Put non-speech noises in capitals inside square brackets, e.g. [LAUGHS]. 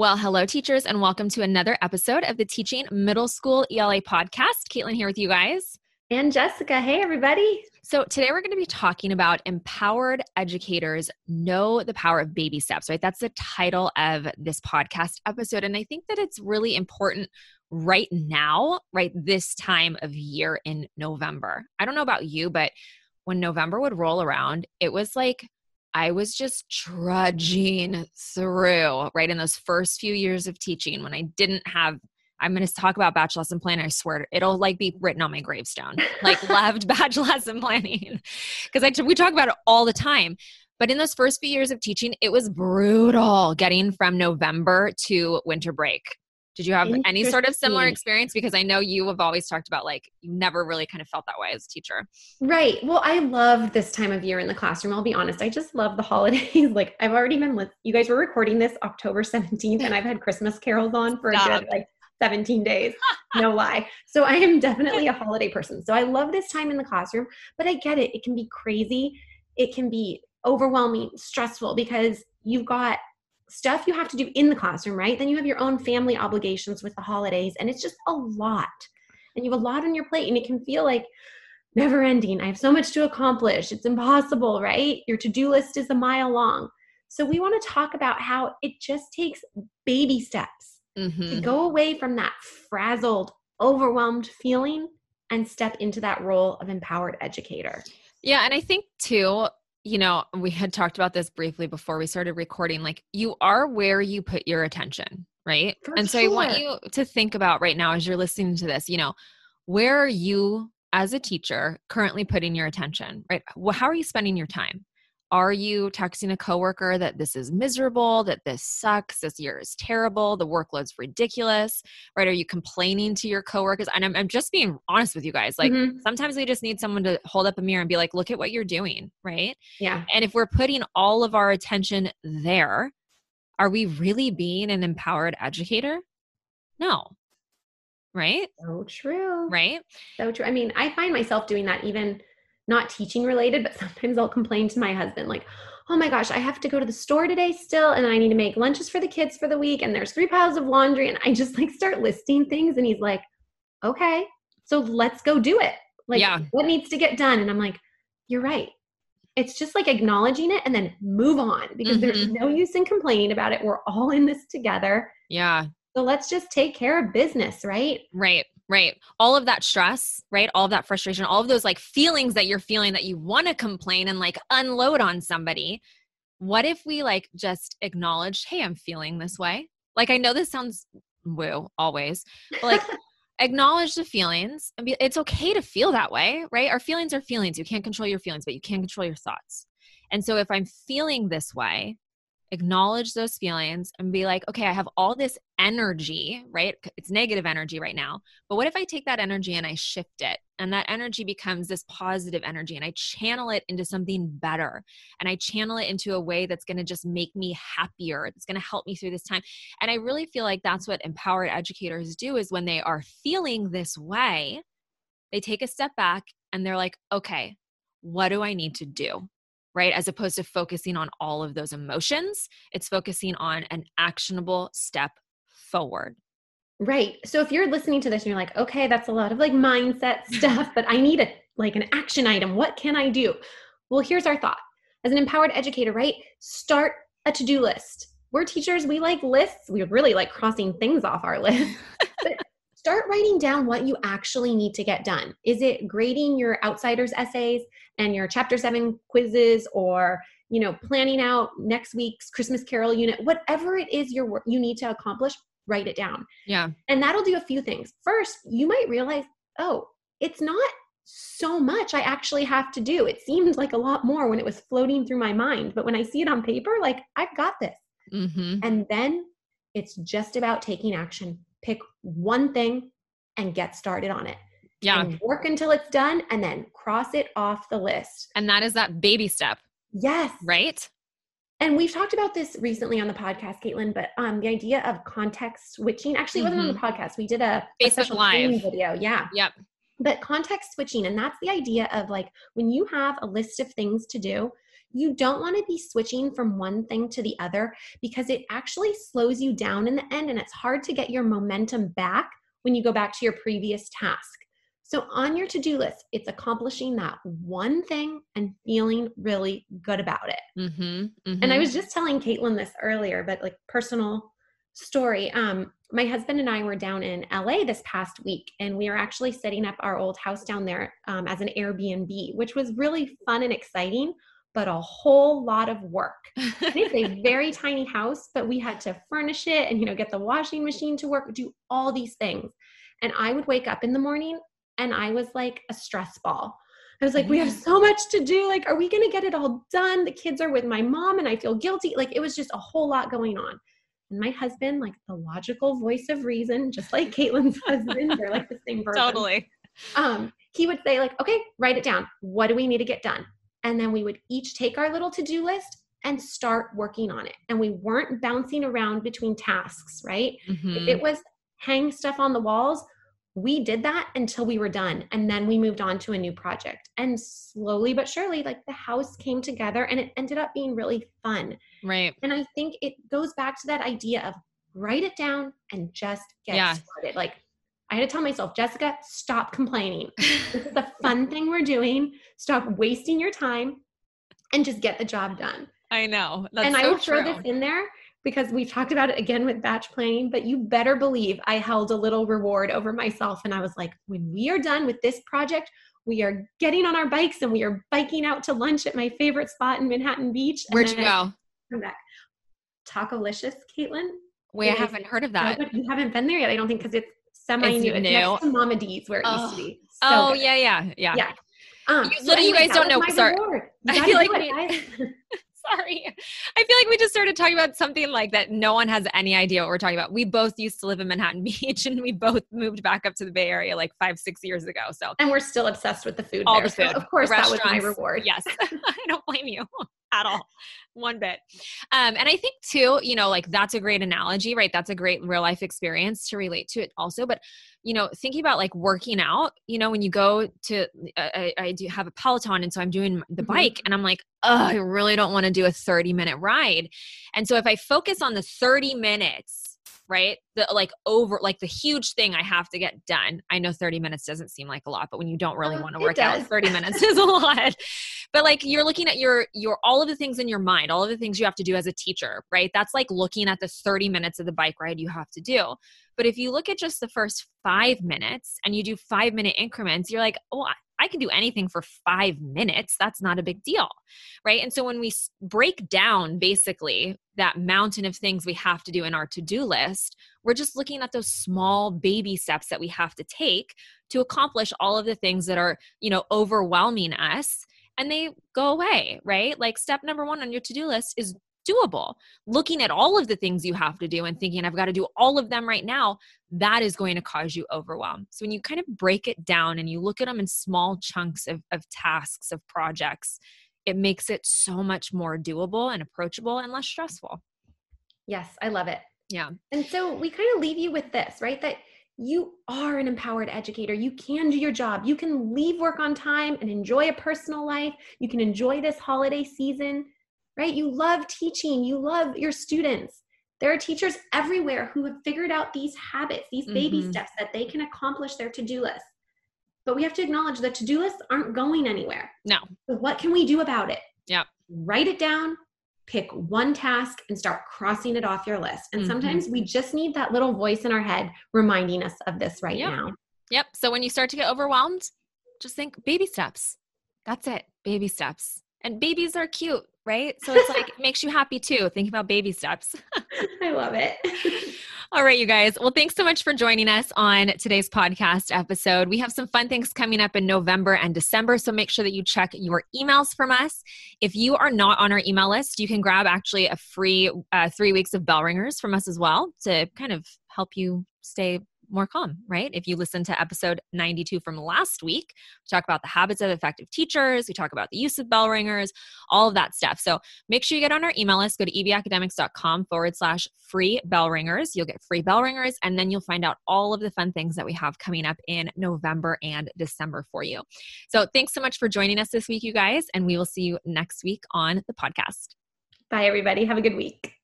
Well, hello, teachers, and welcome to another episode of the Teaching Middle School ELA podcast. Caitlin here with you guys. And Jessica. Hey, everybody. So, today we're going to be talking about empowered educators know the power of baby steps, right? That's the title of this podcast episode. And I think that it's really important right now, right this time of year in November. I don't know about you, but when November would roll around, it was like I was just trudging through, right? In those first few years of teaching when I didn't have I'm going to talk about batch lesson planning. I swear it'll like be written on my gravestone. Like [LAUGHS] loved batch [LAUGHS] lesson planning because I we talk about it all the time. But in those first few years of teaching, it was brutal getting from November to winter break. Did you have any sort of similar experience? Because I know you have always talked about like you never really kind of felt that way as a teacher. Right. Well, I love this time of year in the classroom. I'll be honest. I just love the [LAUGHS] holidays. like I've already been with you guys were recording this October 17th and I've had Christmas carols on for Stop. a good like 17 days. no lie. So I am definitely a holiday person. So I love this time in the classroom, but I get it. It can be crazy. It can be overwhelming, stressful because you've got stuff you have to do in the classroom, right? Then you have your own family obligations with the holidays, and it's just a lot. And you have a lot on your plate, and it can feel like never ending. I have so much to accomplish. It's impossible, right? Your to do list is a mile long. So, we want to talk about how it just takes baby steps mm-hmm. to go away from that frazzled, overwhelmed feeling and step into that role of empowered educator. Yeah. And I think too, you know, we had talked about this briefly before we started recording. Like, you are where you put your attention, right? For and so. I want you to think about right now as you're listening to this, you know, where are you as a teacher currently putting your attention, right? Well, how are you spending your time? Are you texting a coworker that this is miserable, that this sucks, this year is terrible, the workload's ridiculous, right? Are you complaining to your coworkers? And I'm, I'm just being honest with you guys. Like mm-hmm. sometimes we just need someone to hold up a mirror and be like, look at what you're doing, right? Yeah. And if we're putting all of our attention there, are we really being an empowered educator? No. Right? So true. Right? So true. I mean, I find myself doing that even not teaching related, but [LAUGHS] sometimes I'll complain to my husband, like, oh my gosh, I have to go to the store today still, and I need to make lunches for the kids for the week, and there's three piles of laundry. And I just like start listing things, and he's like, okay, so let's go do it. Like, yeah. what needs to get done? And I'm like, you're right. It's just like acknowledging it and then move on because mm-hmm. there's no use in complaining about it. We're all in this together. Yeah. So let's just take care of business, right? Right. Right. All of that stress, right? All of that frustration, all of those like feelings that you're feeling that you want to complain and like unload on somebody. What if we like just acknowledged, hey, I'm feeling this way? Like, I know this sounds woo always, but like, [LAUGHS] acknowledge the feelings and be, it's okay to feel that way, right? Our feelings are feelings. You can't control your feelings, but you can control your thoughts. And so if I'm feeling this way, acknowledge those feelings and be like, okay, I have all this energy, right? It's negative energy right now. But what if I take that energy and I shift it? And that energy becomes this positive energy and I channel it into something better. And I channel it into a way that's going to just make me happier. It's going to help me through this time. And I really feel like that's what empowered educators do is when they are feeling this way, they take a step back and they're like, okay, what do I need to do? Right? As opposed to focusing on all of those emotions, it's focusing on an actionable step forward. Right. So if you're listening to this and you're like, okay, that's a lot of like mindset stuff, [LAUGHS] but I need a like an action item. What can I do? Well, here's our thought. As an empowered educator, right? Start a to-do list. We're teachers, we like lists. We really like crossing things off our [LAUGHS] list. Start writing down what you actually need to get done. Is it grading your outsiders essays and your chapter 7 quizzes or you know planning out next week's Christmas carol unit whatever it is your you need to accomplish write it down. Yeah. And that'll do a few things. First, you might realize, "Oh, it's not so much I actually have to do. It seemed like a lot more when it was floating through my mind, but when I see it on paper, like I've got this. Mm-hmm. And then it's just about taking action pick one thing and get started on it. Yeah. And work until it's done and then cross it off the list. And that is that baby step. Yes. Right? And we've talked about this recently on the podcast, Caitlin, but um, the idea of context switching actually mm-hmm. wasn't on the mm-hmm. podcast. We did a, Facebook a special live video. Yeah. Yep. But context switching, and that's the idea of like when you have a list of things to do, you don't want to be switching from one thing to the other because it actually slows you down in the end and it's hard to get your momentum back when you go back to your previous task. So, on your to do list, it's accomplishing that one thing and feeling really good about it. Mm-hmm, mm-hmm. And I mm-hmm. was just telling Caitlin this earlier, but like personal story. Um, my husband and I were down in LA this past week, and we are actually setting up our old house down there um, as an Airbnb, which was really fun and exciting, but a whole lot of work. it's a [LAUGHS] very tiny house, but we had to furnish it and you know get the washing machine to work, do all these things. And I would wake up in the morning and I was like a stress ball. I was like, we have so much to do. Like, are we going to get it all done? The kids are with my mom and I feel guilty. Like, it was just a whole lot going on. And my husband, like the logical voice of reason, just like Caitlin's [LAUGHS] husband, they're like the same person. Totally. Um, he would say, like, okay, write it down. What do we need to get done? And then we would each take our little to do list and start working on it. And we weren't bouncing around between tasks, right? Mm-hmm. If it was hang stuff on the walls, we did that until we were done and then we moved on to a new project and slowly but surely like the house came together and it ended up being really fun right and i think it goes back to that idea of write it down and just get yeah. started like i had to tell myself jessica stop complaining [LAUGHS] this is a fun thing we're doing stop wasting your time and just get the job done i know That's and so i will throw this in there because we've talked about it again with batch planning, but you better believe I held a little reward over myself. And I was like, when we are done with this project, we are getting on our bikes and we are biking out to lunch at my favorite spot in Manhattan Beach. Where'd you go? Come back. Tacolicious, Caitlin. Wait, I haven't heard of that. you haven't been there yet, I don't think, because it's semi new. It's next to Mama D's where it oh. used to be. So oh, good. yeah, yeah, yeah. Yeah. Um, you, so you guys don't know. Sorry. [LAUGHS] I feel like we, [LAUGHS] [LAUGHS] sorry. I feel like we just started talking about something like that no one has any idea what we're talking about. We both used to live in Manhattan Beach and we both moved back up to the Bay Area like five, six years ago. So And we're still obsessed with the food. All there. the food. So of course that was my reward. Yes. I don't blame you at all one bit. Um, and i think too you know like that's a great analogy right? That's a great real life experience to relate to it also. But you know thinking about like working out you know when you go to uh, I, I, do have a peloton and so i'm doing the mm-hmm. bike and i'm like oh i really don't want to do a 30 minute ride. And so if i focus on the 30 minutes right? The like over like the huge thing I have to get done. I know 30 minutes doesn't seem like a lot, but when you don't really uh, want to work out, 30 minutes [LAUGHS] is a lot. But like you're looking at your your all of the things in your mind, all of the things you have to do as a teacher, right? That's like looking at the 30 minutes of the bike ride you have to do. But if you look at just the first 5 minutes and you do 5 minute increments, you're like, "Oh, I can do anything for five minutes. That's not a big deal. Right. And so when we break down basically that mountain of things we have to do in our to do list, we're just looking at those small baby steps that we have to take to accomplish all of the things that are, you know, overwhelming us and they go away, right? Like step number one on your to do list is doable. Looking at all of the things you have to do and thinking, I've got to do all of them right now, that is going to cause you overwhelm. So when you kind of break it down and you look at them in small chunks of, of tasks, of projects, it makes it so much more doable and approachable and less stressful. Yes, I love it. Yeah. And so we kind of leave you with this, right? That you are an empowered educator. You can do your job. You can leave work on time and enjoy a personal life. You can enjoy this holiday season right? You love teaching, you love your students. There are teachers everywhere who have figured out these habits, these baby mm-hmm. steps that they can accomplish their to do list. But we have to acknowledge that to do lists aren't going anywhere. No. So, what can we do about it? Yeah. Write it down, pick one task, and start crossing it off your list. And mm-hmm. sometimes we just need that little voice in our head reminding us of this right yep. now. Yep. So, when you start to get overwhelmed, just think baby steps. That's it. Baby steps. And babies are cute right? So it's like it makes you happy too. Think about baby steps. [LAUGHS] I love it. [LAUGHS] All right, you guys. Well, thanks so much for joining us on today's podcast episode. We have some fun things coming up in November and December, so make sure that you check your emails from us. If you are not on our email list, you can grab actually a free uh, three weeks of bell ringers from us as well to kind of help you stay more calm, right? If you listen to episode 92 from last week, we talk about the habits of effective teachers, we talk about the use of bell ringers, all of that stuff. So make sure you get on our email list. Go to ebacademics.com forward slash free bell ringers. You'll get free bell ringers, and then you'll find out all of the fun things that we have coming up in November and December for you. So thanks so much for joining us this week, you guys, and we will see you next week on the podcast. Bye, everybody. Have a good week.